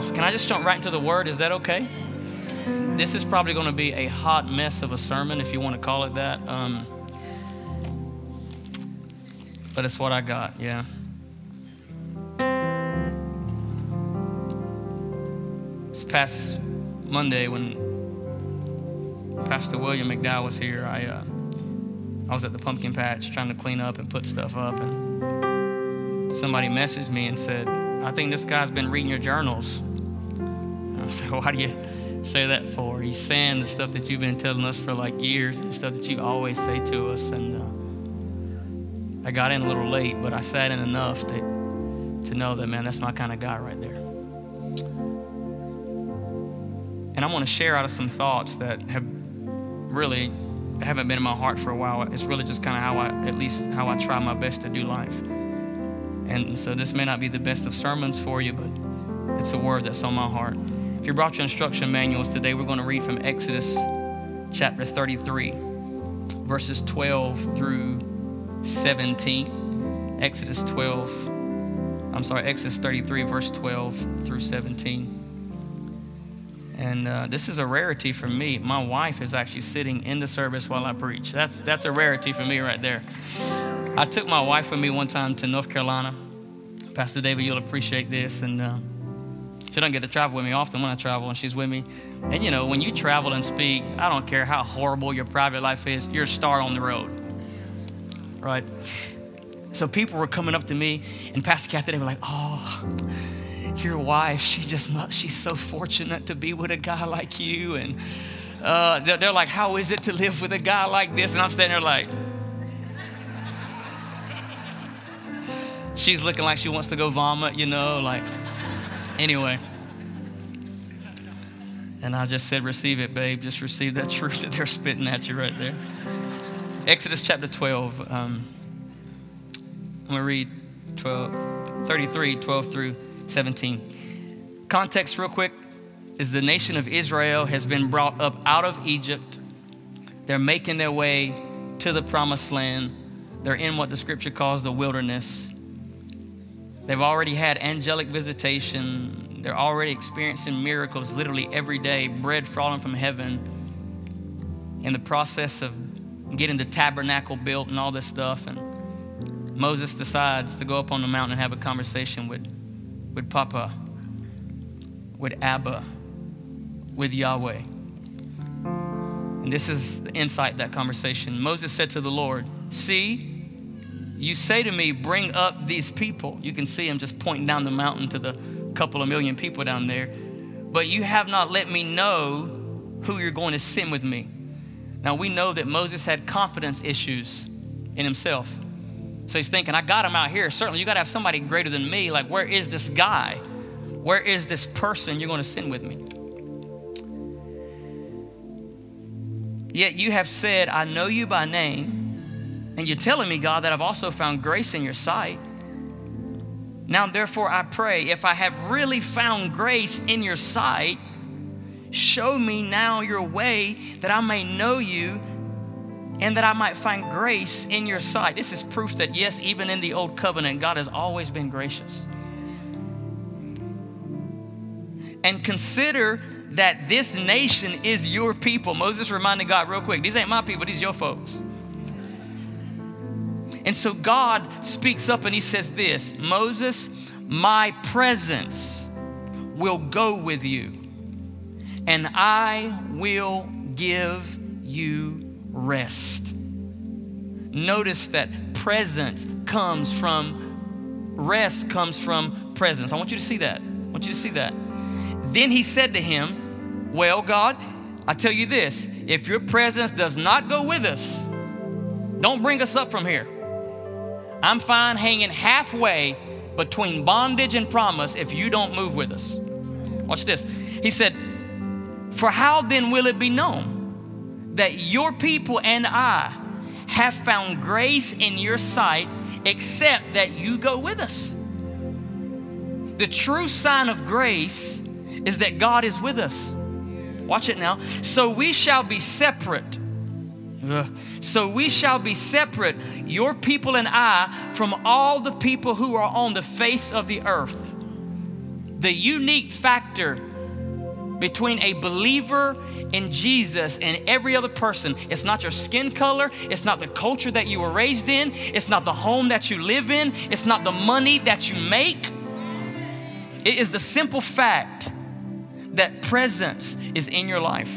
Can I just jump right into the word? Is that okay? This is probably going to be a hot mess of a sermon, if you want to call it that. Um, but it's what I got, yeah. This past Monday, when Pastor William McDowell was here, I, uh, I was at the pumpkin patch trying to clean up and put stuff up, and somebody messaged me and said, I think this guy's been reading your journals. I Why do you say that for? He's saying the stuff that you've been telling us for like years and stuff that you always say to us. And uh, I got in a little late, but I sat in enough to, to know that, man, that's my kind of guy right there. And I want to share out of some thoughts that have really haven't been in my heart for a while. It's really just kind of how I, at least how I try my best to do life. And so this may not be the best of sermons for you, but it's a word that's on my heart. If you brought your instruction manuals today, we're going to read from Exodus chapter 33, verses 12 through 17. Exodus 12, I'm sorry, Exodus 33, verse 12 through 17. And uh, this is a rarity for me. My wife is actually sitting in the service while I preach. That's, that's a rarity for me right there. I took my wife with me one time to North Carolina. Pastor David, you'll appreciate this. And uh, she doesn't get to travel with me often when I travel, and she's with me. And you know, when you travel and speak, I don't care how horrible your private life is, you're a star on the road. Right? So people were coming up to me, and Pastor Kathy, they were like, oh, your wife, she just, she's so fortunate to be with a guy like you. And uh, they're, they're like, how is it to live with a guy like this? And I'm standing there like, she's looking like she wants to go vomit, you know, like, anyway. And I just said, receive it, babe. Just receive that truth that they're spitting at you right there. Exodus chapter 12. Um, I'm going to read 12, 33, 12 through 17. Context, real quick, is the nation of Israel has been brought up out of Egypt. They're making their way to the promised land. They're in what the scripture calls the wilderness. They've already had angelic visitation. They're already experiencing miracles literally every day, bread falling from heaven. In the process of getting the tabernacle built and all this stuff. And Moses decides to go up on the mountain and have a conversation with, with Papa, with Abba, with Yahweh. And this is the insight that conversation. Moses said to the Lord, See, you say to me, Bring up these people. You can see him just pointing down the mountain to the couple of million people down there. But you have not let me know who you're going to send with me. Now, we know that Moses had confidence issues in himself. So he's thinking, I got him out here. Certainly, you got to have somebody greater than me. Like, where is this guy? Where is this person you're going to send with me? Yet you have said, I know you by name and you're telling me, God, that I've also found grace in your sight. Now, therefore, I pray, if I have really found grace in your sight, show me now your way that I may know you and that I might find grace in your sight. This is proof that, yes, even in the old covenant, God has always been gracious. And consider that this nation is your people. Moses reminded God real quick these ain't my people, these your folks. And so God speaks up and he says this Moses, my presence will go with you, and I will give you rest. Notice that presence comes from, rest comes from presence. I want you to see that. I want you to see that. Then he said to him, Well, God, I tell you this if your presence does not go with us, don't bring us up from here. I'm fine hanging halfway between bondage and promise if you don't move with us. Watch this. He said, For how then will it be known that your people and I have found grace in your sight except that you go with us? The true sign of grace is that God is with us. Watch it now. So we shall be separate so we shall be separate, your people and I, from all the people who are on the face of the earth. the unique factor between a believer in Jesus and every other person. It's not your skin color, it's not the culture that you were raised in, it's not the home that you live in, it's not the money that you make. It is the simple fact that presence is in your life.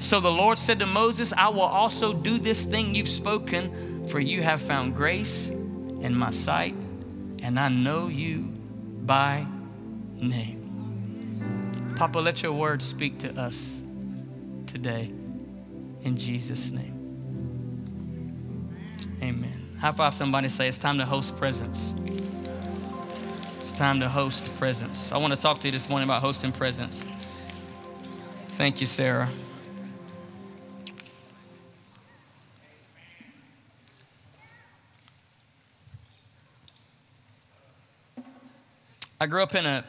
So the Lord said to Moses, I will also do this thing you've spoken, for you have found grace in my sight, and I know you by name. Papa, let your word speak to us today. In Jesus' name. Amen. High five somebody say it's time to host presence. It's time to host presence. I want to talk to you this morning about hosting presence. Thank you, Sarah. I grew up in a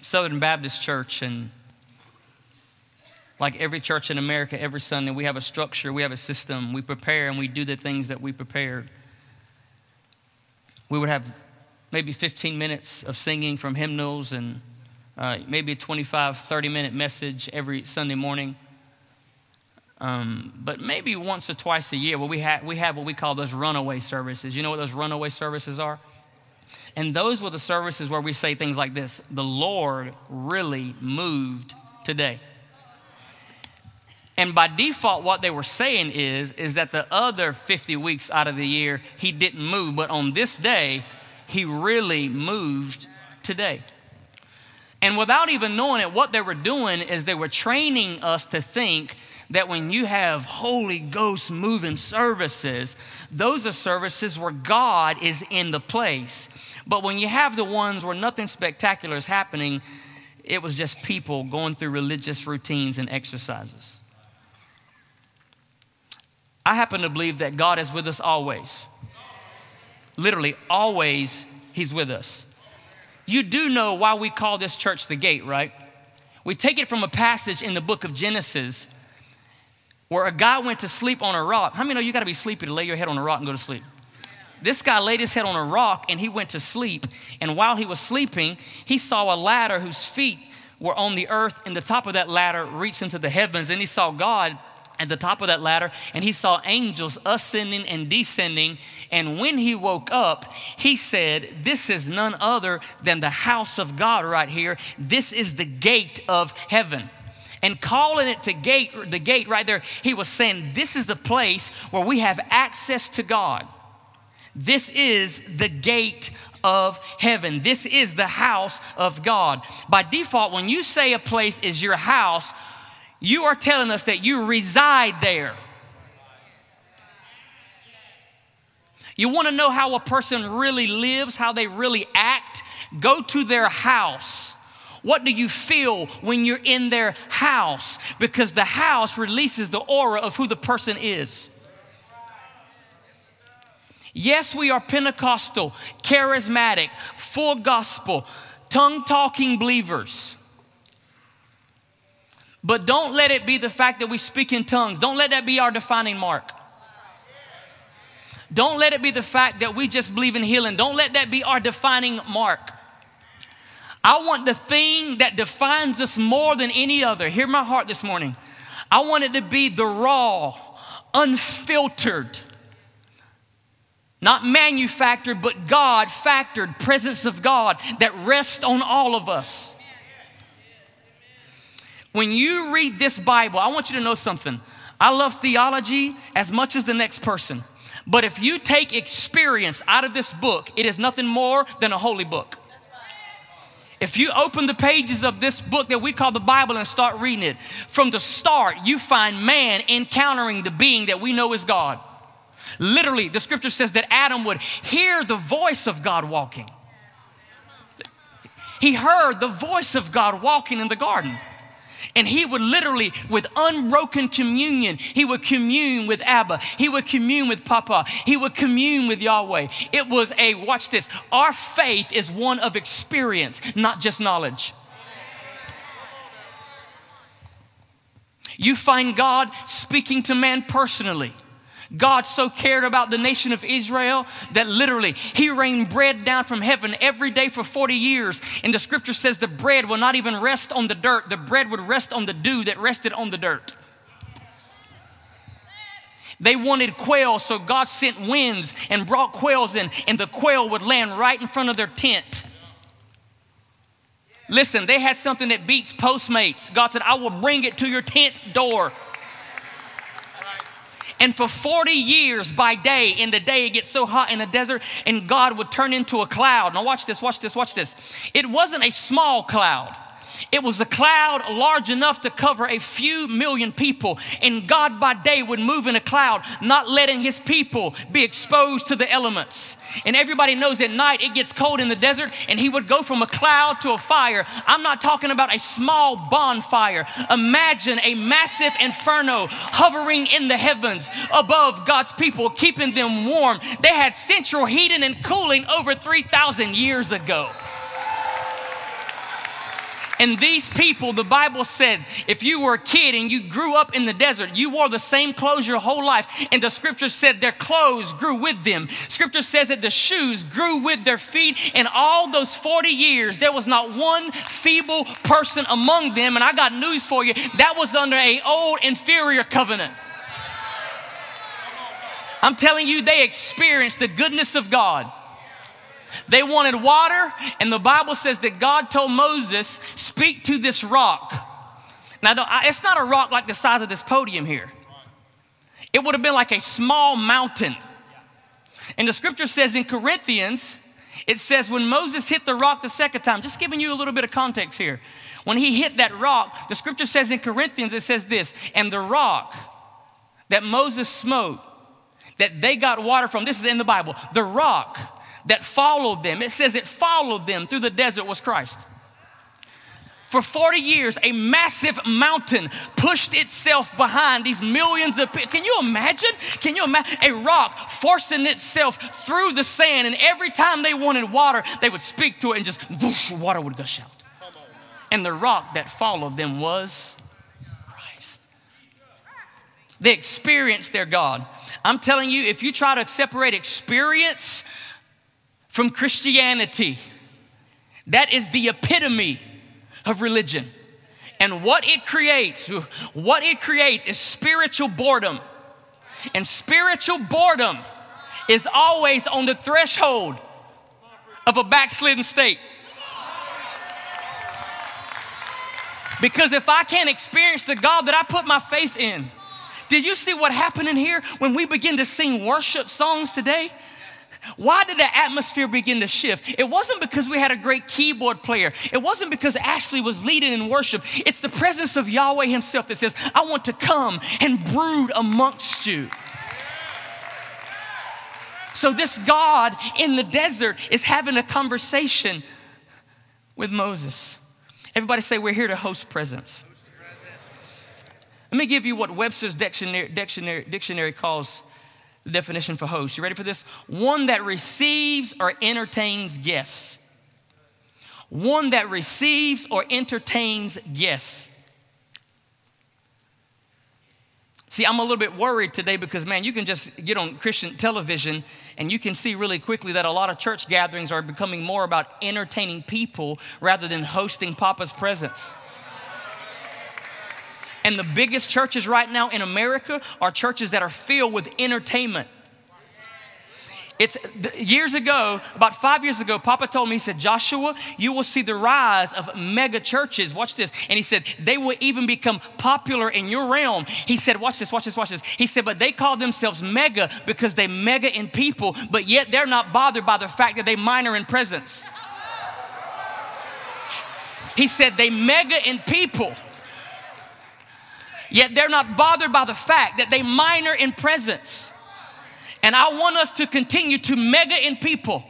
Southern Baptist church, and like every church in America, every Sunday, we have a structure, we have a system, we prepare, and we do the things that we prepared. We would have maybe 15 minutes of singing from hymnals and uh, maybe a 25, 30 minute message every Sunday morning. Um, but maybe once or twice a year, well, we, have we have what we call those runaway services. You know what those runaway services are? And those were the services where we say things like this The Lord really moved today. And by default, what they were saying is, is that the other 50 weeks out of the year, he didn't move. But on this day, he really moved today. And without even knowing it, what they were doing is they were training us to think that when you have Holy Ghost moving services, those are services where God is in the place. But when you have the ones where nothing spectacular is happening, it was just people going through religious routines and exercises. I happen to believe that God is with us always. Literally, always, He's with us. You do know why we call this church the gate, right? We take it from a passage in the book of Genesis where a guy went to sleep on a rock. How many know you got to be sleepy to lay your head on a rock and go to sleep? This guy laid his head on a rock and he went to sleep. And while he was sleeping, he saw a ladder whose feet were on the earth, and the top of that ladder reached into the heavens. And he saw God at the top of that ladder, and he saw angels ascending and descending. And when he woke up, he said, This is none other than the house of God right here. This is the gate of heaven and calling it to gate the gate right there he was saying this is the place where we have access to god this is the gate of heaven. This is the house of God. By default, when you say a place is your house, you are telling us that you reside there. You want to know how a person really lives, how they really act? Go to their house. What do you feel when you're in their house? Because the house releases the aura of who the person is. Yes, we are Pentecostal, charismatic, full gospel, tongue talking believers. But don't let it be the fact that we speak in tongues. Don't let that be our defining mark. Don't let it be the fact that we just believe in healing. Don't let that be our defining mark. I want the thing that defines us more than any other. Hear my heart this morning. I want it to be the raw, unfiltered, not manufactured, but God factored presence of God that rests on all of us. When you read this Bible, I want you to know something. I love theology as much as the next person. But if you take experience out of this book, it is nothing more than a holy book. If you open the pages of this book that we call the Bible and start reading it, from the start, you find man encountering the being that we know is God. Literally, the scripture says that Adam would hear the voice of God walking. He heard the voice of God walking in the garden. And he would literally, with unbroken communion, he would commune with Abba. He would commune with Papa. He would commune with Yahweh. It was a, watch this, our faith is one of experience, not just knowledge. You find God speaking to man personally. God so cared about the nation of Israel that literally he rained bread down from heaven every day for 40 years. And the scripture says the bread will not even rest on the dirt, the bread would rest on the dew that rested on the dirt. They wanted quail, so God sent winds and brought quails in, and the quail would land right in front of their tent. Listen, they had something that beats Postmates. God said, I will bring it to your tent door. And for 40 years by day, in the day it gets so hot in the desert, and God would turn into a cloud. Now, watch this, watch this, watch this. It wasn't a small cloud. It was a cloud large enough to cover a few million people. And God by day would move in a cloud, not letting his people be exposed to the elements. And everybody knows at night it gets cold in the desert, and he would go from a cloud to a fire. I'm not talking about a small bonfire. Imagine a massive inferno hovering in the heavens above God's people, keeping them warm. They had central heating and cooling over 3,000 years ago. And these people, the Bible said, if you were a kid and you grew up in the desert, you wore the same clothes your whole life. And the scripture said their clothes grew with them. Scripture says that the shoes grew with their feet. And all those 40 years, there was not one feeble person among them. And I got news for you that was under a old inferior covenant. I'm telling you, they experienced the goodness of God. They wanted water, and the Bible says that God told Moses, Speak to this rock. Now, it's not a rock like the size of this podium here, it would have been like a small mountain. And the scripture says in Corinthians, it says when Moses hit the rock the second time, just giving you a little bit of context here. When he hit that rock, the scripture says in Corinthians, it says this, and the rock that Moses smote, that they got water from, this is in the Bible, the rock that followed them. It says it followed them through the desert was Christ. For 40 years, a massive mountain pushed itself behind these millions of people. Can you imagine? Can you imagine a rock forcing itself through the sand? And every time they wanted water, they would speak to it and just whoosh, water would gush out. And the rock that followed them was Christ. They experienced their God. I'm telling you, if you try to separate experience from Christianity. That is the epitome of religion. And what it creates, what it creates is spiritual boredom. And spiritual boredom is always on the threshold of a backslidden state. Because if I can't experience the God that I put my faith in, did you see what happened in here when we begin to sing worship songs today? Why did the atmosphere begin to shift? It wasn't because we had a great keyboard player. It wasn't because Ashley was leading in worship. It's the presence of Yahweh Himself that says, I want to come and brood amongst you. So, this God in the desert is having a conversation with Moses. Everybody say, We're here to host presence. Let me give you what Webster's dictionary, dictionary, dictionary calls the definition for host. You ready for this? One that receives or entertains guests. One that receives or entertains guests. See, I'm a little bit worried today because, man, you can just get on Christian television and you can see really quickly that a lot of church gatherings are becoming more about entertaining people rather than hosting Papa's presence. And the biggest churches right now in America are churches that are filled with entertainment. It's years ago, about five years ago, Papa told me, he said, Joshua, you will see the rise of mega churches. Watch this. And he said, they will even become popular in your realm. He said, watch this, watch this, watch this. He said, but they call themselves mega because they mega in people, but yet they're not bothered by the fact that they minor in presence. He said, they mega in people Yet they're not bothered by the fact that they minor in presence. And I want us to continue to mega in people.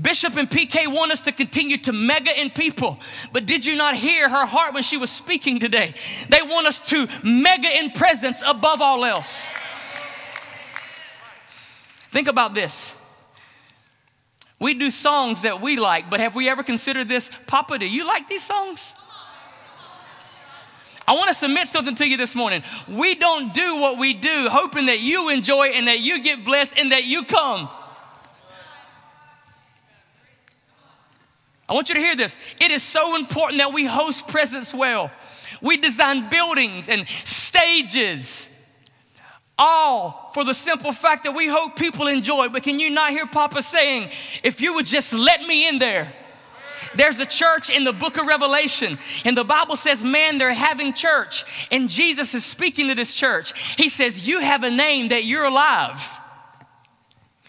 Bishop and PK want us to continue to mega in people. But did you not hear her heart when she was speaking today? They want us to mega in presence above all else. Think about this. We do songs that we like, but have we ever considered this? Papa, do you like these songs? I want to submit something to you this morning. We don't do what we do hoping that you enjoy and that you get blessed and that you come. I want you to hear this. It is so important that we host presence well. We design buildings and stages, all for the simple fact that we hope people enjoy. But can you not hear Papa saying, if you would just let me in there? There's a church in the book of Revelation, and the Bible says, Man, they're having church. And Jesus is speaking to this church. He says, You have a name that you're alive,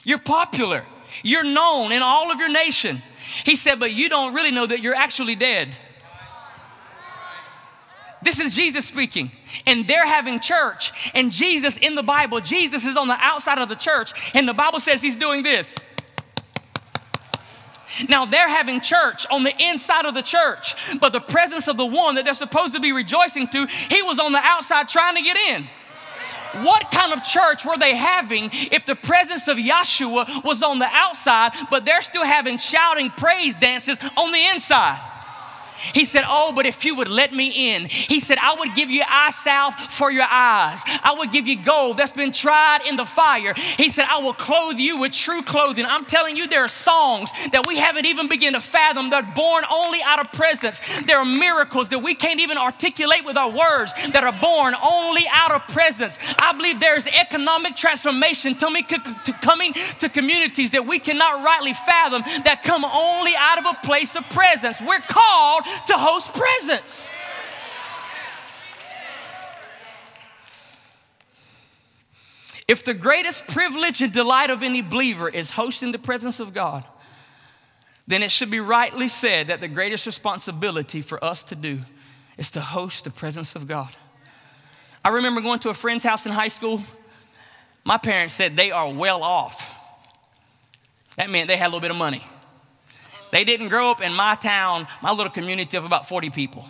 you're popular, you're known in all of your nation. He said, But you don't really know that you're actually dead. This is Jesus speaking. And they're having church. And Jesus in the Bible, Jesus is on the outside of the church. And the Bible says he's doing this. Now they're having church on the inside of the church, but the presence of the one that they're supposed to be rejoicing to, he was on the outside trying to get in. What kind of church were they having if the presence of Yeshua was on the outside, but they're still having shouting praise dances on the inside? He said, Oh, but if you would let me in, he said, I would give you eye salve for your eyes. I would give you gold that's been tried in the fire. He said, I will clothe you with true clothing. I'm telling you, there are songs that we haven't even begun to fathom. They're born only out of presence. There are miracles that we can't even articulate with our words that are born only out of presence. I believe there's economic transformation coming to communities that we cannot rightly fathom that come only out of a place of presence. We're called to host presence. If the greatest privilege and delight of any believer is hosting the presence of God, then it should be rightly said that the greatest responsibility for us to do is to host the presence of God. I remember going to a friend's house in high school. My parents said they are well off. That meant they had a little bit of money. They didn't grow up in my town, my little community of about 40 people.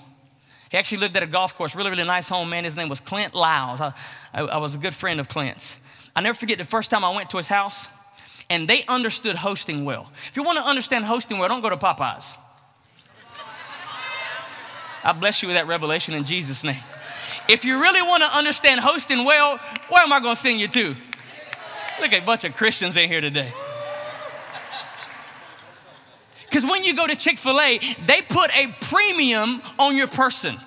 He actually lived at a golf course, really, really nice home, man. His name was Clint Lyles. I, I, I was a good friend of Clint's. I never forget the first time I went to his house, and they understood hosting well. If you want to understand hosting well, don't go to Popeyes. I bless you with that revelation in Jesus' name. If you really want to understand hosting well, where am I going to send you to? Look at a bunch of Christians in here today. Because when you go to Chick fil A, they put a premium on your person.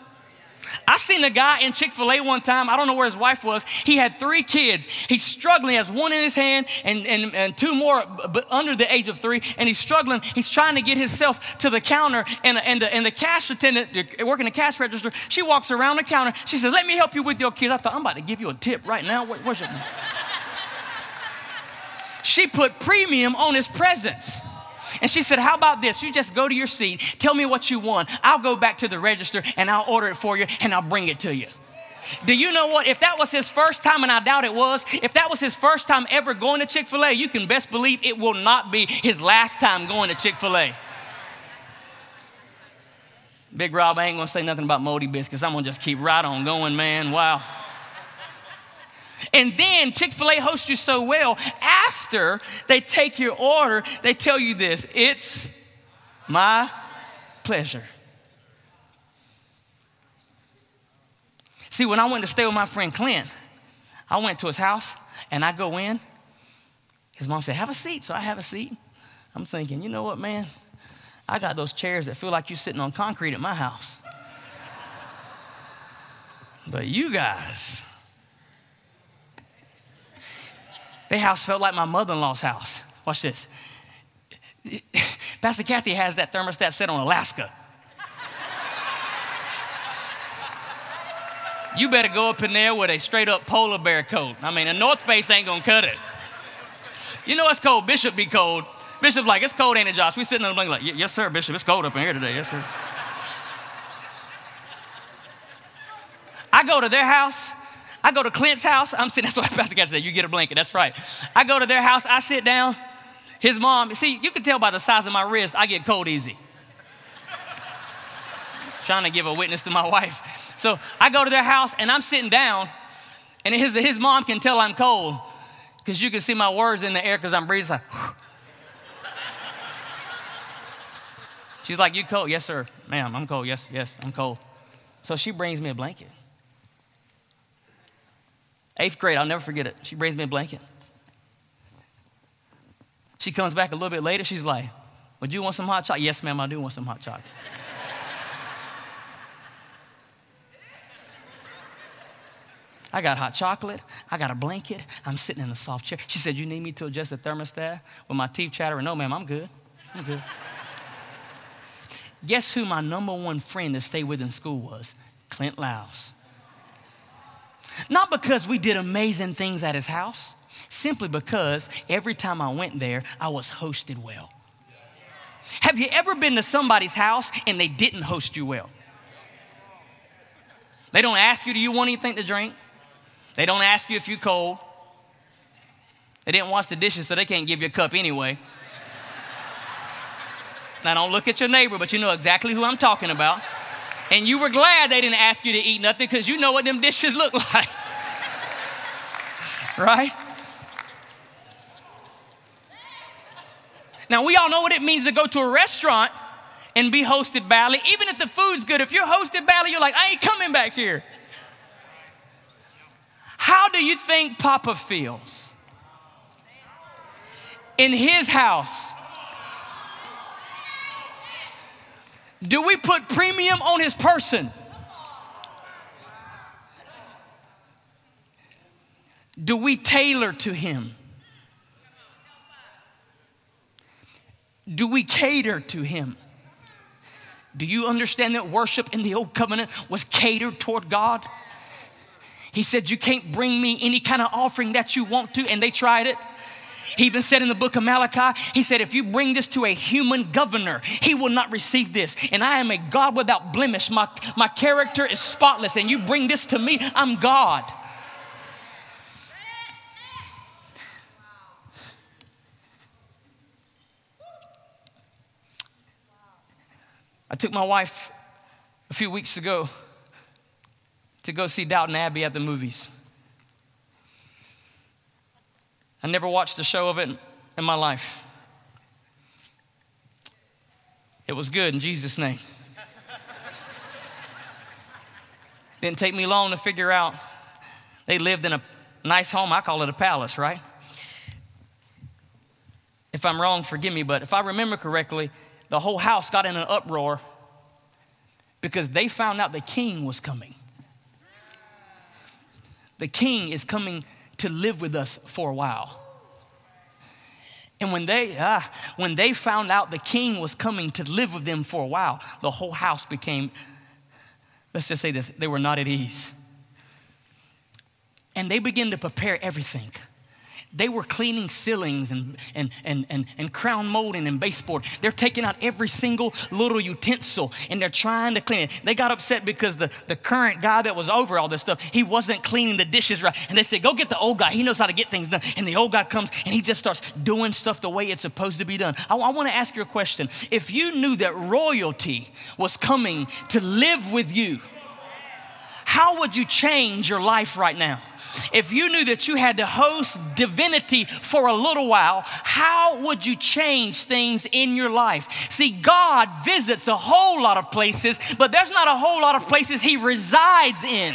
I seen a guy in Chick fil A one time. I don't know where his wife was. He had three kids. He's struggling. He has one in his hand and, and, and two more, but under the age of three. And he's struggling. He's trying to get himself to the counter. And, and, the, and the cash attendant, working the cash register, she walks around the counter. She says, Let me help you with your kids. I thought, I'm about to give you a tip right now. What, where's your. she put premium on his presence. And she said, How about this? You just go to your seat, tell me what you want. I'll go back to the register and I'll order it for you and I'll bring it to you. Do you know what? If that was his first time, and I doubt it was, if that was his first time ever going to Chick fil A, you can best believe it will not be his last time going to Chick fil A. Big Rob, I ain't gonna say nothing about moldy biscuits. I'm gonna just keep right on going, man. Wow. And then Chick fil A hosts you so well, after they take your order, they tell you this it's my pleasure. See, when I went to stay with my friend Clint, I went to his house and I go in. His mom said, Have a seat. So I have a seat. I'm thinking, you know what, man? I got those chairs that feel like you're sitting on concrete at my house. But you guys, Their house felt like my mother in law's house. Watch this. Pastor Kathy has that thermostat set on Alaska. you better go up in there with a straight up polar bear coat. I mean, a North Face ain't gonna cut it. You know it's cold. Bishop be cold. Bishop like, it's cold, ain't it, Josh? We sitting in the blanket like, yes, sir, Bishop, it's cold up in here today. Yes, sir. I go to their house. I go to Clint's house. I'm sitting, that's what Pastor Cat said, you get a blanket. That's right. I go to their house, I sit down. His mom, see, you can tell by the size of my wrist, I get cold easy. Trying to give a witness to my wife. So I go to their house and I'm sitting down, and his, his mom can tell I'm cold because you can see my words in the air because I'm breathing. She's like, You cold? Yes, sir. Ma'am, I'm cold. Yes, yes, I'm cold. So she brings me a blanket. Eighth grade, I'll never forget it. She brings me a blanket. She comes back a little bit later. She's like, Would you want some hot chocolate? Yes, ma'am, I do want some hot chocolate. I got hot chocolate. I got a blanket. I'm sitting in a soft chair. She said, You need me to adjust the thermostat with my teeth chattering? No, ma'am, I'm good. I'm good. Guess who my number one friend to stay with in school was? Clint Laus. Not because we did amazing things at his house, simply because every time I went there, I was hosted well. Have you ever been to somebody's house and they didn't host you well? They don't ask you, Do you want anything to drink? They don't ask you if you're cold. They didn't wash the dishes, so they can't give you a cup anyway. now, don't look at your neighbor, but you know exactly who I'm talking about. And you were glad they didn't ask you to eat nothing because you know what them dishes look like. right? Now, we all know what it means to go to a restaurant and be hosted badly. Even if the food's good, if you're hosted badly, you're like, I ain't coming back here. How do you think Papa feels? In his house. Do we put premium on his person? Do we tailor to him? Do we cater to him? Do you understand that worship in the old covenant was catered toward God? He said, You can't bring me any kind of offering that you want to, and they tried it. He even said in the book of Malachi, He said, If you bring this to a human governor, he will not receive this. And I am a God without blemish. My, my character is spotless, and you bring this to me, I'm God. I took my wife a few weeks ago to go see Downton Abbey at the movies. I never watched a show of it in my life. It was good in Jesus' name. Didn't take me long to figure out they lived in a nice home. I call it a palace, right? If I'm wrong, forgive me, but if I remember correctly, the whole house got in an uproar because they found out the king was coming. The king is coming to live with us for a while. And when they, ah, when they found out the king was coming to live with them for a while, the whole house became, let's just say this, they were not at ease. And they began to prepare everything. They were cleaning ceilings and, and, and, and, and crown molding and baseboard. They're taking out every single little utensil and they're trying to clean it. They got upset because the, the current guy that was over all this stuff, he wasn't cleaning the dishes right. And they said, Go get the old guy. He knows how to get things done. And the old guy comes and he just starts doing stuff the way it's supposed to be done. I, I want to ask you a question. If you knew that royalty was coming to live with you, how would you change your life right now? If you knew that you had to host divinity for a little while, how would you change things in your life? See, God visits a whole lot of places, but there's not a whole lot of places He resides in.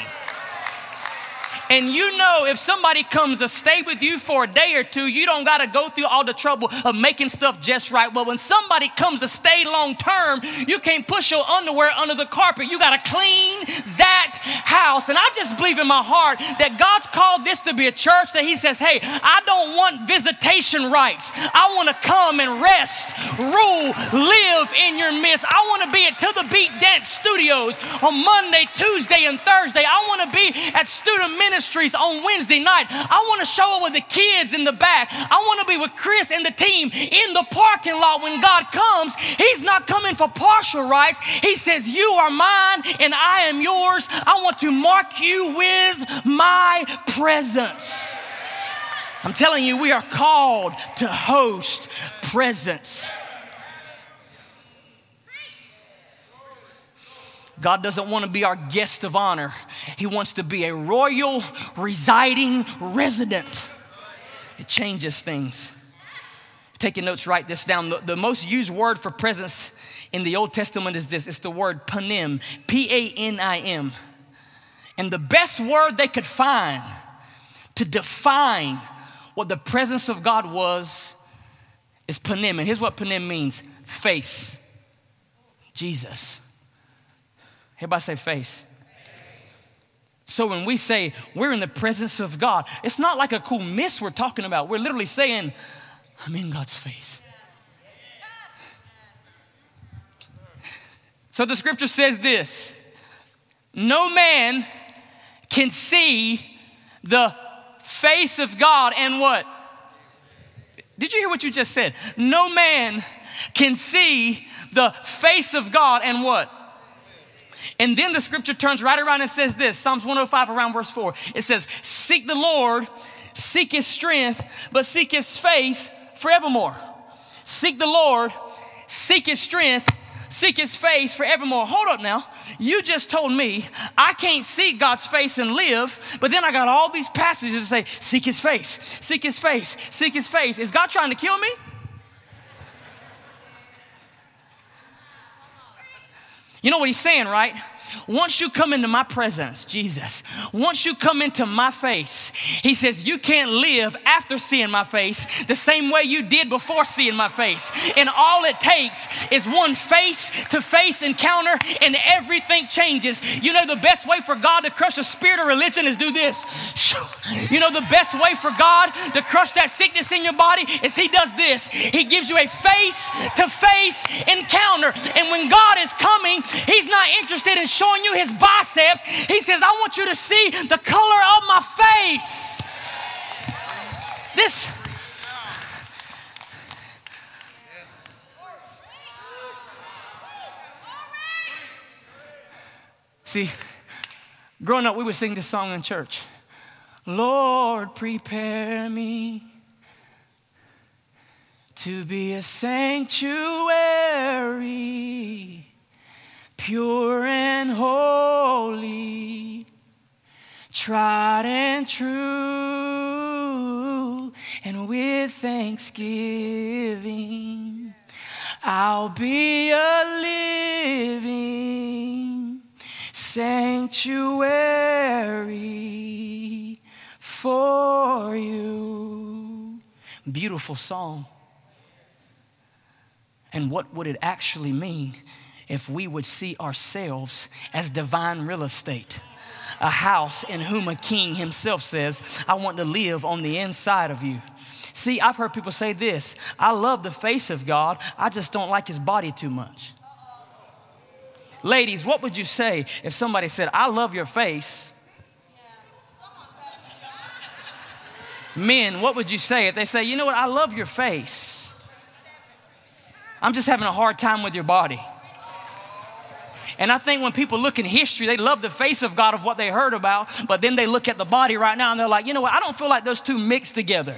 And you know, if somebody comes to stay with you for a day or two, you don't got to go through all the trouble of making stuff just right. But when somebody comes to stay long term, you can't push your underwear under the carpet. You got to clean that house. And I just believe in my heart that God's called this to be a church that He says, hey, I don't want visitation rights. I want to come and rest, rule, live in your midst. I want to be at To the Beat Dance Studios on Monday, Tuesday, and Thursday. I want to be at student ministry ministries on Wednesday night. I want to show up with the kids in the back. I want to be with Chris and the team in the parking lot when God comes. He's not coming for partial rights. He says, You are mine and I am yours. I want to mark you with my presence. I'm telling you, we are called to host presence. God doesn't want to be our guest of honor. He wants to be a royal residing resident. It changes things. Taking notes, write this down. The, the most used word for presence in the Old Testament is this it's the word panim, P A N I M. And the best word they could find to define what the presence of God was is panim. And here's what panim means face. Jesus. Everybody say face. So when we say we're in the presence of God, it's not like a cool mist we're talking about. We're literally saying, I'm in God's face. So the scripture says this No man can see the face of God and what? Did you hear what you just said? No man can see the face of God and what? And then the scripture turns right around and says this Psalms 105, around verse 4. It says, Seek the Lord, seek his strength, but seek his face forevermore. Seek the Lord, seek his strength, seek his face forevermore. Hold up now. You just told me I can't see God's face and live, but then I got all these passages that say, Seek his face, seek his face, seek his face. Is God trying to kill me? You know what he's saying, right? Once you come into my presence, Jesus, once you come into my face, he says, you can't live after seeing my face the same way you did before seeing my face. And all it takes is one face to face encounter, and everything changes. You know, the best way for God to crush the spirit of religion is do this. You know, the best way for God to crush that sickness in your body is He does this. He gives you a face to face encounter. And when God is coming, He's not interested in showing showing you his biceps. He says, I want you to see the color of my face. This. See, growing up, we would sing this song in church Lord, prepare me to be a sanctuary pure and holy, tried and true, and with thanksgiving, I'll be a living sanctuary for you. Beautiful song. And what would it actually mean? If we would see ourselves as divine real estate. A house in whom a king himself says, I want to live on the inside of you. See, I've heard people say this I love the face of God, I just don't like his body too much. Ladies, what would you say if somebody said, I love your face? Men, what would you say if they say, you know what, I love your face? I'm just having a hard time with your body. And I think when people look in history, they love the face of God of what they heard about, but then they look at the body right now and they're like, you know what? I don't feel like those two mixed together.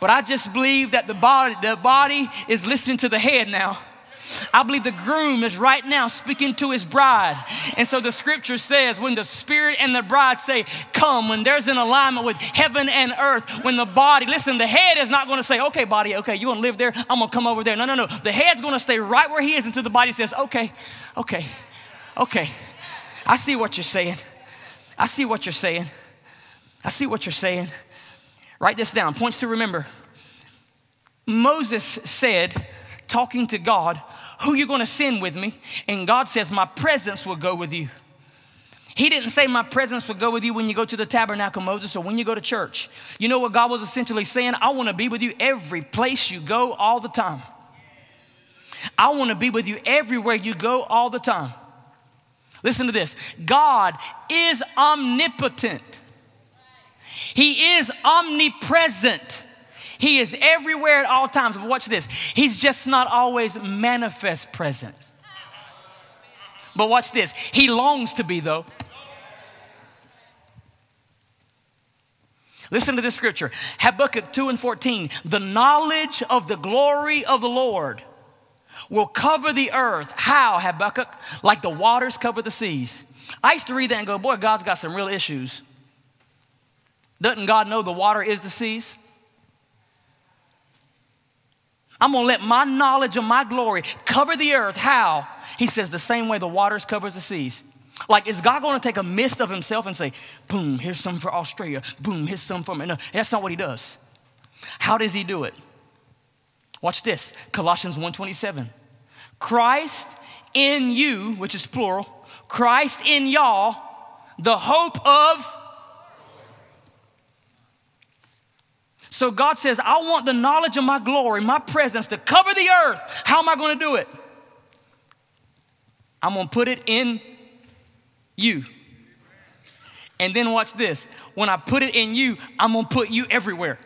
But I just believe that the body, the body is listening to the head now. I believe the groom is right now speaking to his bride. And so the scripture says, when the spirit and the bride say, Come, when there's an alignment with heaven and earth, when the body, listen, the head is not going to say, Okay, body, okay, you're going to live there, I'm going to come over there. No, no, no. The head's going to stay right where he is until the body says, Okay, okay, okay. I see what you're saying. I see what you're saying. I see what you're saying. Write this down. Points to remember. Moses said, talking to God, who you going to send with me? And God says, My presence will go with you. He didn't say, My presence will go with you when you go to the tabernacle, Moses, or when you go to church. You know what God was essentially saying? I want to be with you every place you go all the time. I want to be with you everywhere you go all the time. Listen to this God is omnipotent, He is omnipresent. He is everywhere at all times. But watch this He's just not always manifest presence. But watch this He longs to be, though. Listen to this scripture Habakkuk 2 and 14. The knowledge of the glory of the Lord will cover the earth. How, Habakkuk? Like the waters cover the seas. I used to read that and go, boy, God's got some real issues. Doesn't God know the water is the seas? I'm going to let my knowledge of my glory cover the earth. How? He says the same way the waters covers the seas. Like, is God going to take a mist of himself and say, boom, here's some for Australia, boom, here's some for me? No, that's not what he does. How does he do it? Watch this, Colossians 1.27. Christ in you, which is plural, Christ in y'all, the hope of. So God says, I want the knowledge of my glory, my presence to cover the earth. How am I going to do it? I'm going to put it in you. And then watch this. When I put it in you, I'm going to put you everywhere.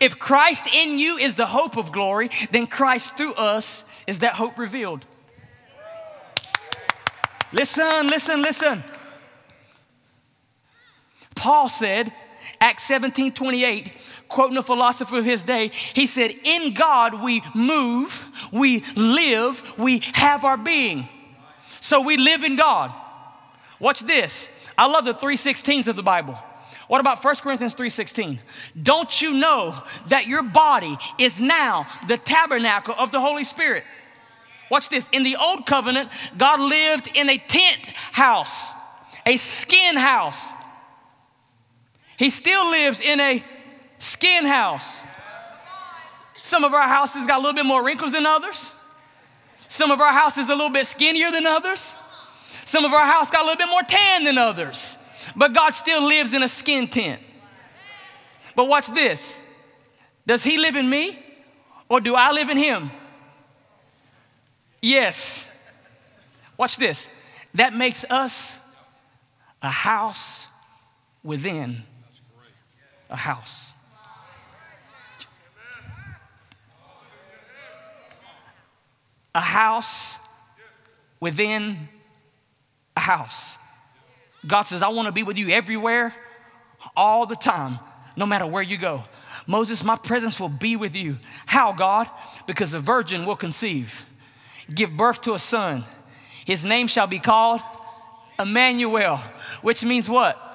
If Christ in you is the hope of glory, then Christ through us is that hope revealed. Listen, listen, listen. Paul said, Acts 17 28, quoting a philosopher of his day, he said, In God we move, we live, we have our being. So we live in God. Watch this. I love the 316s of the Bible. What about 1 Corinthians 3:16? Don't you know that your body is now the tabernacle of the Holy Spirit? Watch this. In the old covenant, God lived in a tent house, a skin house. He still lives in a skin house. Some of our houses got a little bit more wrinkles than others. Some of our houses a little bit skinnier than others. Some of our house got a little bit more tan than others. But God still lives in a skin tent. But watch this. Does he live in me or do I live in him? Yes. Watch this. That makes us a house within a house. A house within a house. God says, I want to be with you everywhere, all the time, no matter where you go. Moses, my presence will be with you. How, God? Because a virgin will conceive give birth to a son. His name shall be called Emmanuel, which means what?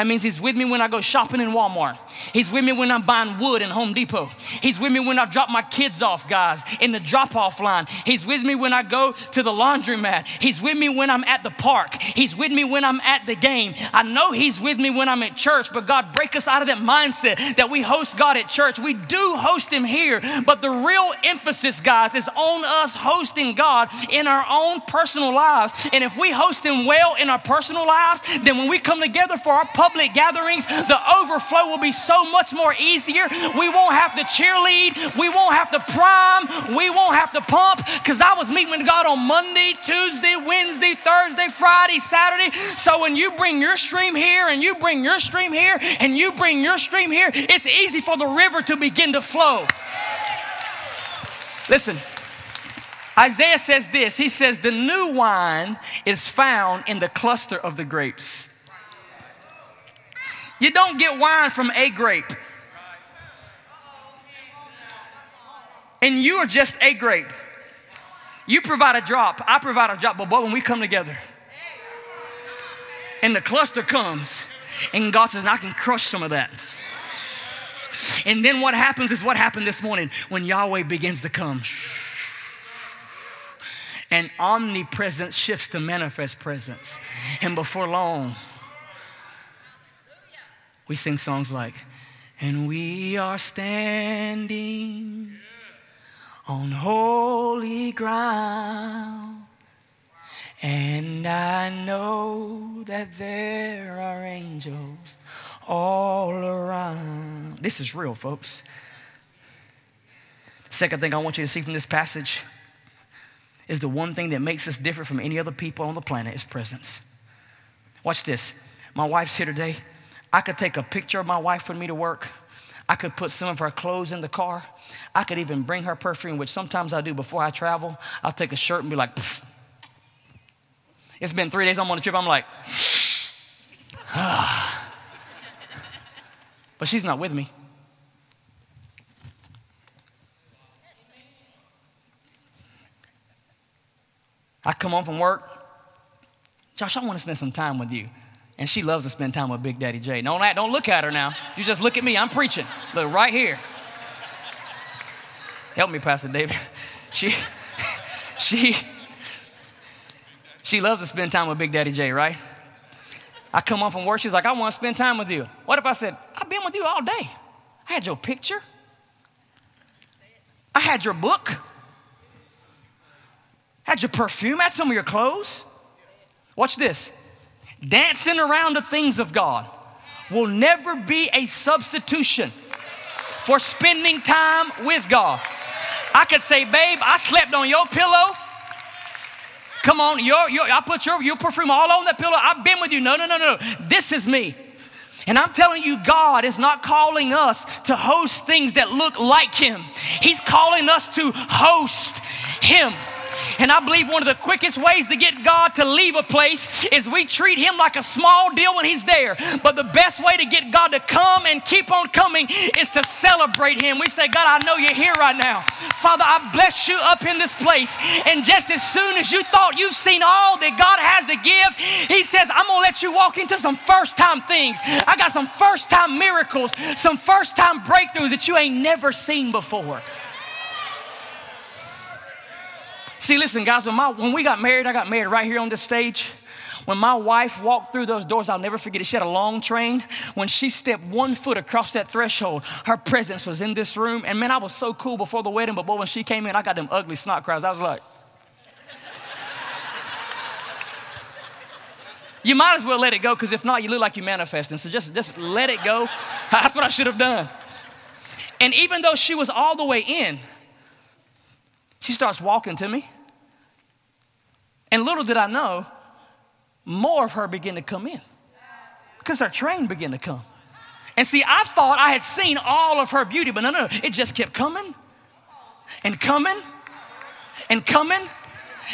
That means he's with me when I go shopping in Walmart. He's with me when I'm buying wood in Home Depot. He's with me when I drop my kids off, guys, in the drop off line. He's with me when I go to the laundromat. He's with me when I'm at the park. He's with me when I'm at the game. I know He's with me when I'm at church, but God, break us out of that mindset that we host God at church. We do host Him here, but the real emphasis, guys, is on us hosting God in our own personal lives. And if we host Him well in our personal lives, then when we come together for our public public gatherings, the overflow will be so much more easier. We won't have to cheerlead. We won't have to prime. We won't have to pump. Because I was meeting with God on Monday, Tuesday, Wednesday, Thursday, Friday, Saturday. So when you bring your stream here and you bring your stream here and you bring your stream here, it's easy for the river to begin to flow. Listen, Isaiah says this He says, The new wine is found in the cluster of the grapes. You don't get wine from a grape. And you are just a grape. You provide a drop, I provide a drop, but boy, when we come together and the cluster comes, and God says, I can crush some of that. And then what happens is what happened this morning when Yahweh begins to come. And omnipresence shifts to manifest presence. And before long, we sing songs like, and we are standing on holy ground. And I know that there are angels all around. This is real, folks. Second thing I want you to see from this passage is the one thing that makes us different from any other people on the planet is presence. Watch this. My wife's here today. I could take a picture of my wife with me to work. I could put some of her clothes in the car. I could even bring her perfume, which sometimes I do before I travel. I'll take a shirt and be like, Pff. it's been three days I'm on a trip. I'm like, ah. but she's not with me. I come home from work. Josh, I want to spend some time with you. And she loves to spend time with Big Daddy J. Don't, don't look at her now. You just look at me. I'm preaching. Look right here. Help me, Pastor David. She, she, she loves to spend time with Big Daddy J, right? I come home from work, she's like, I want to spend time with you. What if I said, I've been with you all day? I had your picture. I had your book. Had your perfume, had some of your clothes. Watch this. Dancing around the things of God will never be a substitution for spending time with God. I could say, babe, I slept on your pillow. Come on, your, your, I put your, your perfume all on that pillow. I've been with you. No, no, no, no. This is me. And I'm telling you, God is not calling us to host things that look like Him. He's calling us to host Him. And I believe one of the quickest ways to get God to leave a place is we treat Him like a small deal when He's there. But the best way to get God to come and keep on coming is to celebrate Him. We say, God, I know you're here right now. Father, I bless you up in this place. And just as soon as you thought you've seen all that God has to give, He says, I'm going to let you walk into some first time things. I got some first time miracles, some first time breakthroughs that you ain't never seen before. See, listen, guys, when, my, when we got married, I got married right here on this stage. When my wife walked through those doors, I'll never forget it. She had a long train. When she stepped one foot across that threshold, her presence was in this room. And man, I was so cool before the wedding, but boy, when she came in, I got them ugly snot cries. I was like, You might as well let it go because if not, you look like you're manifesting. So just, just let it go. That's what I should have done. And even though she was all the way in, she starts walking to me. And little did I know, more of her began to come in because her train began to come. And see, I thought I had seen all of her beauty, but no, no, no. It just kept coming and coming and coming.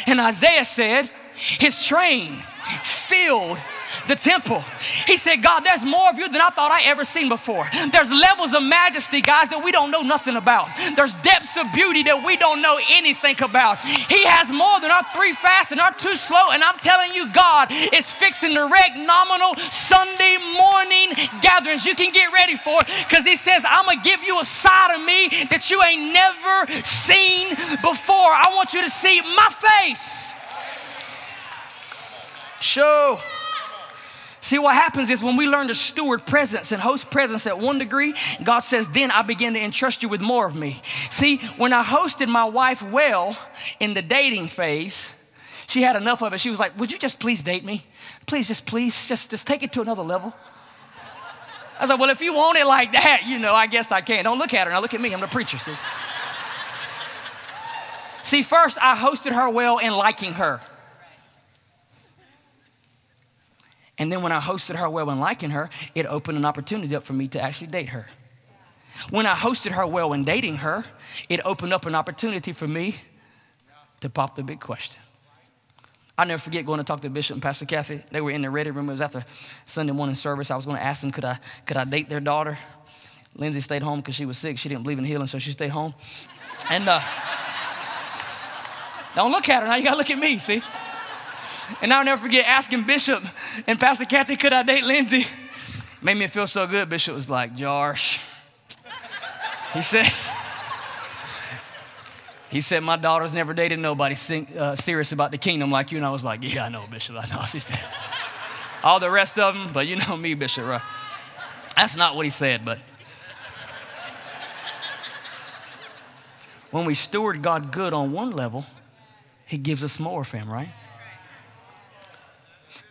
And Isaiah said, His train filled the temple. He said, God, there's more of you than I thought I ever seen before. There's levels of majesty, guys, that we don't know nothing about. There's depths of beauty that we don't know anything about. He has more than our three fast and our two slow. And I'm telling you, God is fixing the wreck nominal Sunday morning gatherings. You can get ready for it because He says, I'm going to give you a side of me that you ain't never seen before. I want you to see my face. Show. See, what happens is when we learn to steward presence and host presence at one degree, God says, then I begin to entrust you with more of me. See, when I hosted my wife well in the dating phase, she had enough of it. She was like, Would you just please date me? Please, just please, just, just take it to another level. I was like, Well, if you want it like that, you know, I guess I can. Don't look at her. Now look at me. I'm the preacher, see? see, first, I hosted her well in liking her. And then when I hosted her well and liking her, it opened an opportunity up for me to actually date her. When I hosted her well and dating her, it opened up an opportunity for me to pop the big question. I never forget going to talk to Bishop and Pastor Kathy. They were in the ready room. It was after Sunday morning service. I was going to ask them, could I, could I date their daughter? Lindsay stayed home because she was sick. She didn't believe in healing, so she stayed home. And uh, don't look at her now. You got to look at me, see? And I'll never forget asking Bishop and Pastor Kathy, could I date Lindsay? Made me feel so good. Bishop was like, Josh. He said, he said, my daughter's never dated nobody sing, uh, serious about the kingdom like you. And I was like, yeah, I know, Bishop. I know. She's dead. All the rest of them, but you know me, Bishop, right? That's not what he said, but. When we steward God good on one level, he gives us more, fam, right?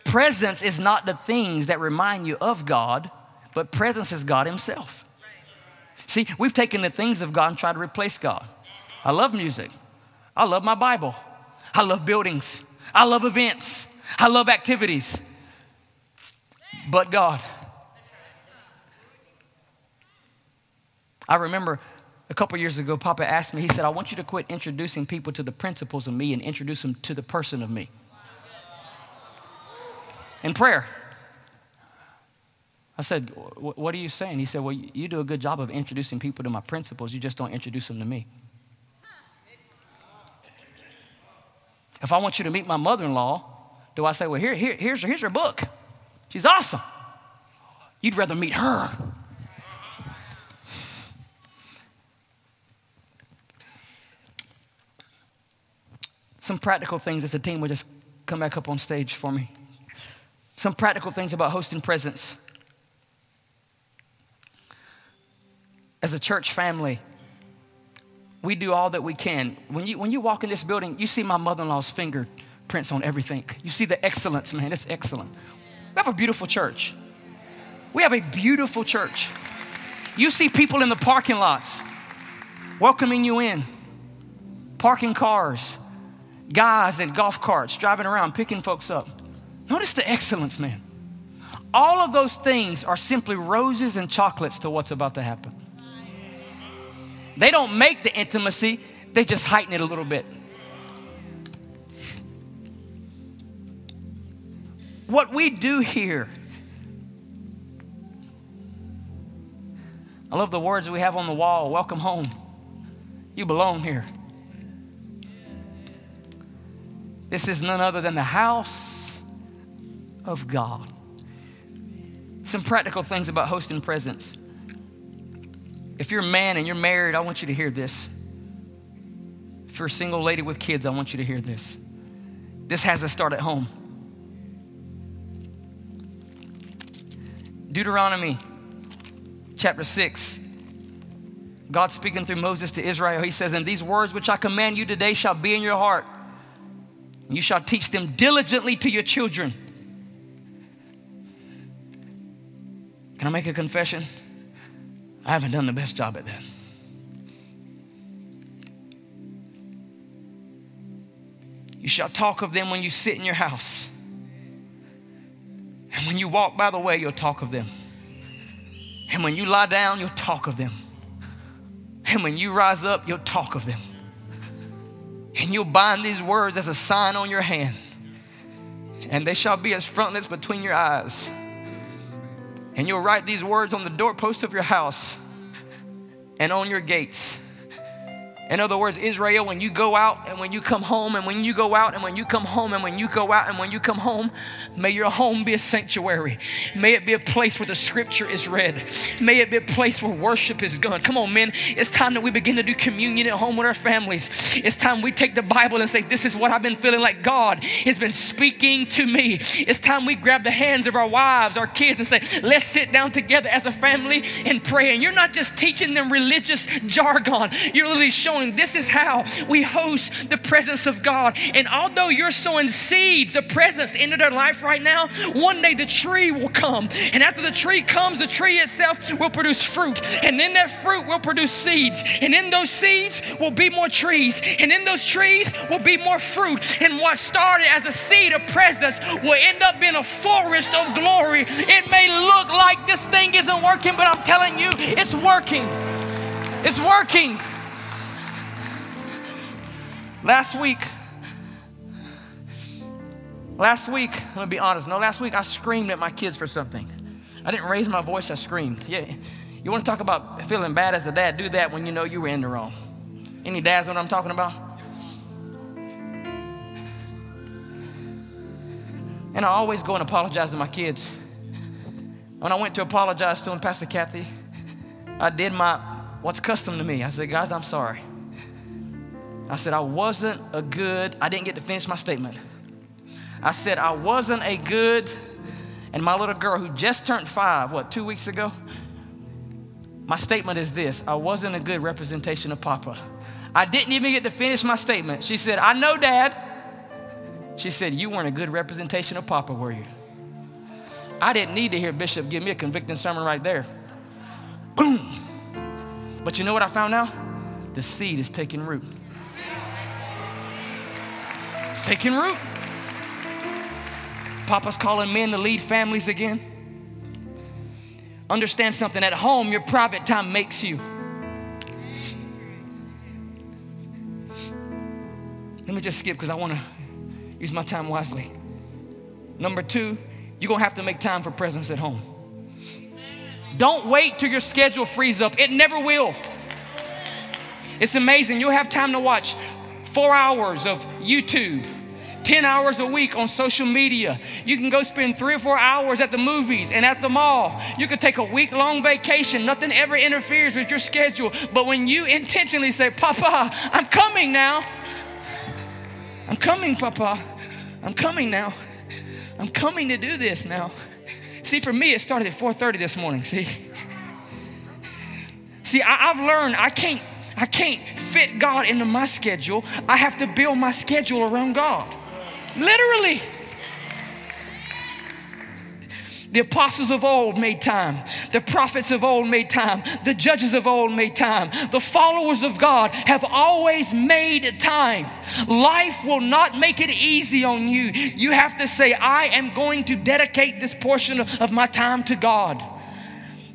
Presence is not the things that remind you of God, but presence is God Himself. See, we've taken the things of God and tried to replace God. I love music. I love my Bible. I love buildings. I love events. I love activities. But God. I remember a couple years ago, Papa asked me, he said, I want you to quit introducing people to the principles of me and introduce them to the person of me in prayer. I said, What are you saying? He said, Well, you do a good job of introducing people to my principles, you just don't introduce them to me. If I want you to meet my mother in law, do I say, Well, here, here, here's, here's her book? She's awesome. You'd rather meet her. Some practical things if the team would just come back up on stage for me. Some practical things about hosting presence. As a church family, we do all that we can. When you, when you walk in this building, you see my mother in law's fingerprints on everything. You see the excellence, man. It's excellent. We have a beautiful church. We have a beautiful church. You see people in the parking lots welcoming you in, parking cars, guys in golf carts driving around, picking folks up. Notice the excellence, man. All of those things are simply roses and chocolates to what's about to happen. They don't make the intimacy, they just heighten it a little bit. What we do here, I love the words we have on the wall welcome home. You belong here. This is none other than the house of God. Some practical things about hosting presence. If you're a man and you're married, I want you to hear this. If you're a single lady with kids, I want you to hear this. This has to start at home. Deuteronomy chapter 6. God speaking through Moses to Israel, he says, And these words which I command you today shall be in your heart. You shall teach them diligently to your children. Can I make a confession? I haven't done the best job at that. You shall talk of them when you sit in your house. And when you walk by the way, you'll talk of them. And when you lie down, you'll talk of them. And when you rise up, you'll talk of them. And you'll bind these words as a sign on your hand. And they shall be as frontlets between your eyes and you'll write these words on the doorpost of your house and on your gates. In other words, Israel, when you go out and when you come home, and when you go out and when you come home, and when you go out and when you come home, may your home be a sanctuary. May it be a place where the scripture is read. May it be a place where worship is done. Come on, men. It's time that we begin to do communion at home with our families. It's time we take the Bible and say, This is what I've been feeling like God has been speaking to me. It's time we grab the hands of our wives, our kids, and say, Let's sit down together as a family and pray. And you're not just teaching them religious jargon, you're literally showing this is how we host the presence of God. And although you're sowing seeds of presence into their life right now, one day the tree will come. And after the tree comes, the tree itself will produce fruit. And then that fruit will produce seeds. And in those seeds will be more trees. And in those trees will be more fruit. And what started as a seed of presence will end up being a forest of glory. It may look like this thing isn't working, but I'm telling you, it's working. It's working. Last week, last week, I'm gonna be honest. No, last week I screamed at my kids for something. I didn't raise my voice, I screamed. Yeah, you wanna talk about feeling bad as a dad? Do that when you know you were in the wrong. Any dads know what I'm talking about? And I always go and apologize to my kids. When I went to apologize to them, Pastor Kathy, I did my what's custom to me. I said, guys, I'm sorry. I said, I wasn't a good, I didn't get to finish my statement. I said, I wasn't a good, and my little girl who just turned five, what, two weeks ago? My statement is this I wasn't a good representation of Papa. I didn't even get to finish my statement. She said, I know, Dad. She said, You weren't a good representation of Papa, were you? I didn't need to hear Bishop give me a convicting sermon right there. Boom. But you know what I found out? The seed is taking root taking root. Papa's calling men to lead families again. Understand something at home, your private time makes you. Let me just skip because I want to use my time wisely. Number two, you're going to have to make time for presence at home. Don't wait till your schedule frees up, it never will. It's amazing. You'll have time to watch four hours of YouTube 10 hours a week on social media. You can go spend three or four hours at the movies and at the mall. You could take a week long vacation. Nothing ever interferes with your schedule. But when you intentionally say, Papa, I'm coming now. I'm coming, Papa. I'm coming now. I'm coming to do this now. See, for me, it started at 4:30 this morning. See, see, I, I've learned I can't, I can't fit God into my schedule. I have to build my schedule around God. Literally. The apostles of old made time. The prophets of old made time. The judges of old made time. The followers of God have always made time. Life will not make it easy on you. You have to say, I am going to dedicate this portion of my time to God.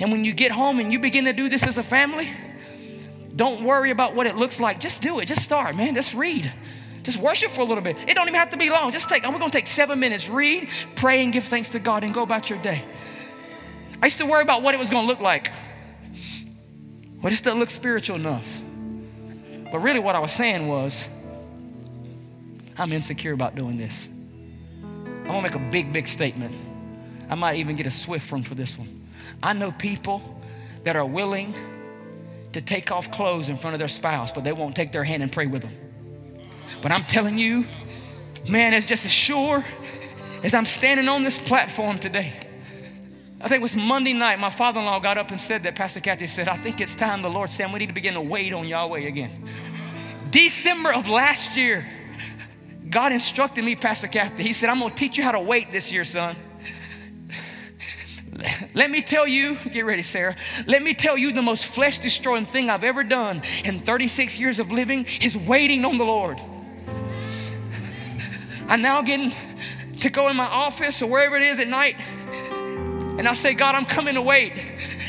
And when you get home and you begin to do this as a family, don't worry about what it looks like. Just do it. Just start, man. Just read. Just worship for a little bit. It don't even have to be long. Just take, going to take seven minutes. Read, pray, and give thanks to God and go about your day. I used to worry about what it was to look like. Well, this doesn't look spiritual enough. But really, what I was saying was, I'm insecure about doing this. I'm to make a big, big statement. I might even get a swift one for this one. I know people that are willing to take off clothes in front of their spouse, but they won't take their hand and pray with them. But I'm telling you, man, it's just as sure as I'm standing on this platform today. I think it was Monday night, my father in law got up and said that. Pastor Kathy said, I think it's time the Lord said we need to begin to wait on Yahweh again. December of last year, God instructed me, Pastor Kathy. He said, I'm going to teach you how to wait this year, son. Let me tell you, get ready, Sarah. Let me tell you the most flesh destroying thing I've ever done in 36 years of living is waiting on the Lord. I'm now getting to go in my office or wherever it is at night, and I say, God, I'm coming to wait.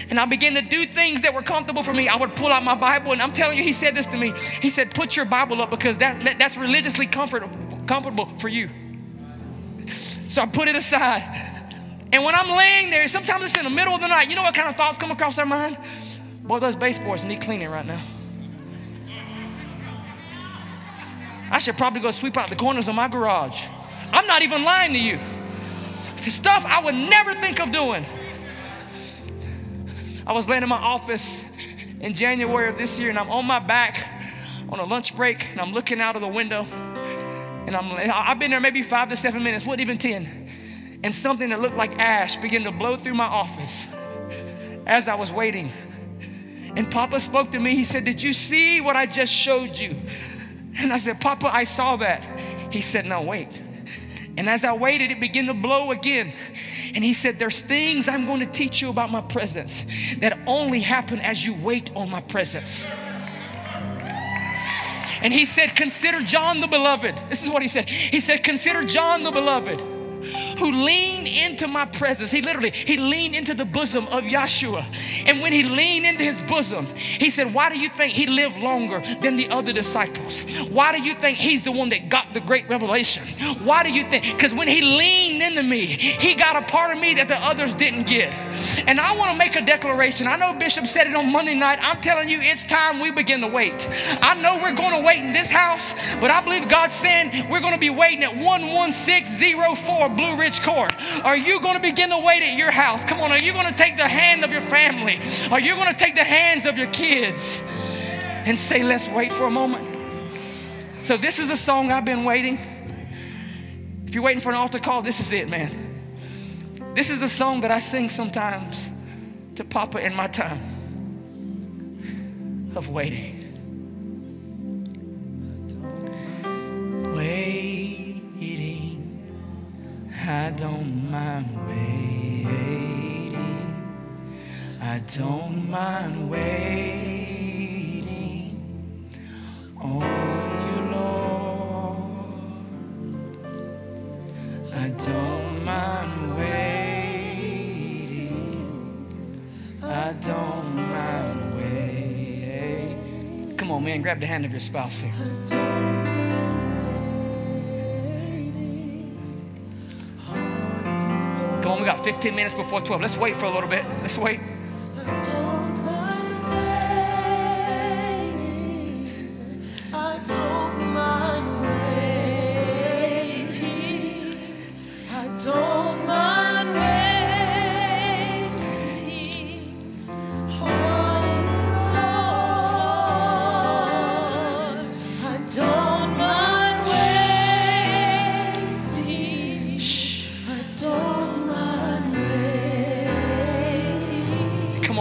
And I begin to do things that were comfortable for me. I would pull out my Bible, and I'm telling you, he said this to me. He said, Put your Bible up because that, that that's religiously comfort, comfortable for you. So I put it aside. And when I'm laying there, sometimes it's in the middle of the night, you know what kind of thoughts come across our mind? Boy, those baseboards need cleaning right now. I should probably go sweep out the corners of my garage. I'm not even lying to you. Stuff I would never think of doing. I was laying in my office in January of this year, and I'm on my back on a lunch break, and I'm looking out of the window, and I'm I've been there maybe five to seven minutes, what even ten, and something that looked like ash began to blow through my office as I was waiting. And Papa spoke to me. He said, Did you see what I just showed you? And I said, Papa, I saw that. He said, Now wait. And as I waited, it began to blow again. And he said, There's things I'm going to teach you about my presence that only happen as you wait on my presence. And he said, Consider John the beloved. This is what he said. He said, Consider John the beloved who leaned into my presence. He literally, he leaned into the bosom of Yeshua. And when he leaned into his bosom, he said, why do you think he lived longer than the other disciples? Why do you think he's the one that got the great revelation? Why do you think? Because when he leaned into me, he got a part of me that the others didn't get. And I want to make a declaration. I know Bishop said it on Monday night. I'm telling you, it's time we begin to wait. I know we're going to wait in this house, but I believe God's saying we're going to be waiting at 11604 Blue Court? Are you going to begin to wait at your house? Come on, are you going to take the hand of your family? Are you going to take the hands of your kids and say, let's wait for a moment? So, this is a song I've been waiting. If you're waiting for an altar call, this is it, man. This is a song that I sing sometimes to Papa in my time of waiting. I don't mind waiting. I don't mind waiting on you, Lord. I don't mind waiting. I don't mind waiting. Come on, man, grab the hand of your spouse here. On, we got 15 minutes before 12. Let's wait for a little bit. Let's wait.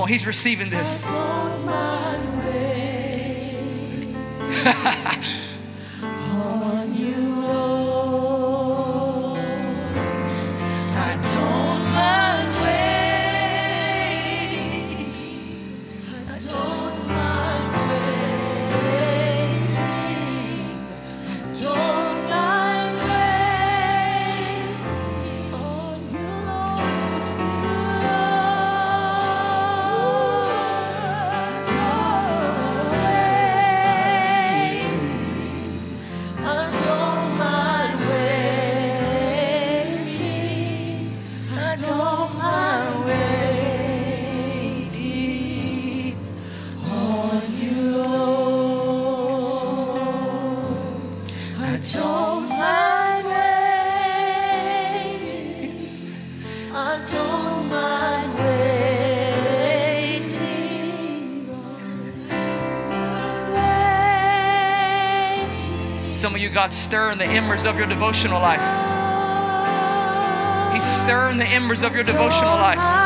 on, he's receiving this. God stirring the embers of your devotional life. He's stirring the embers of your devotional life.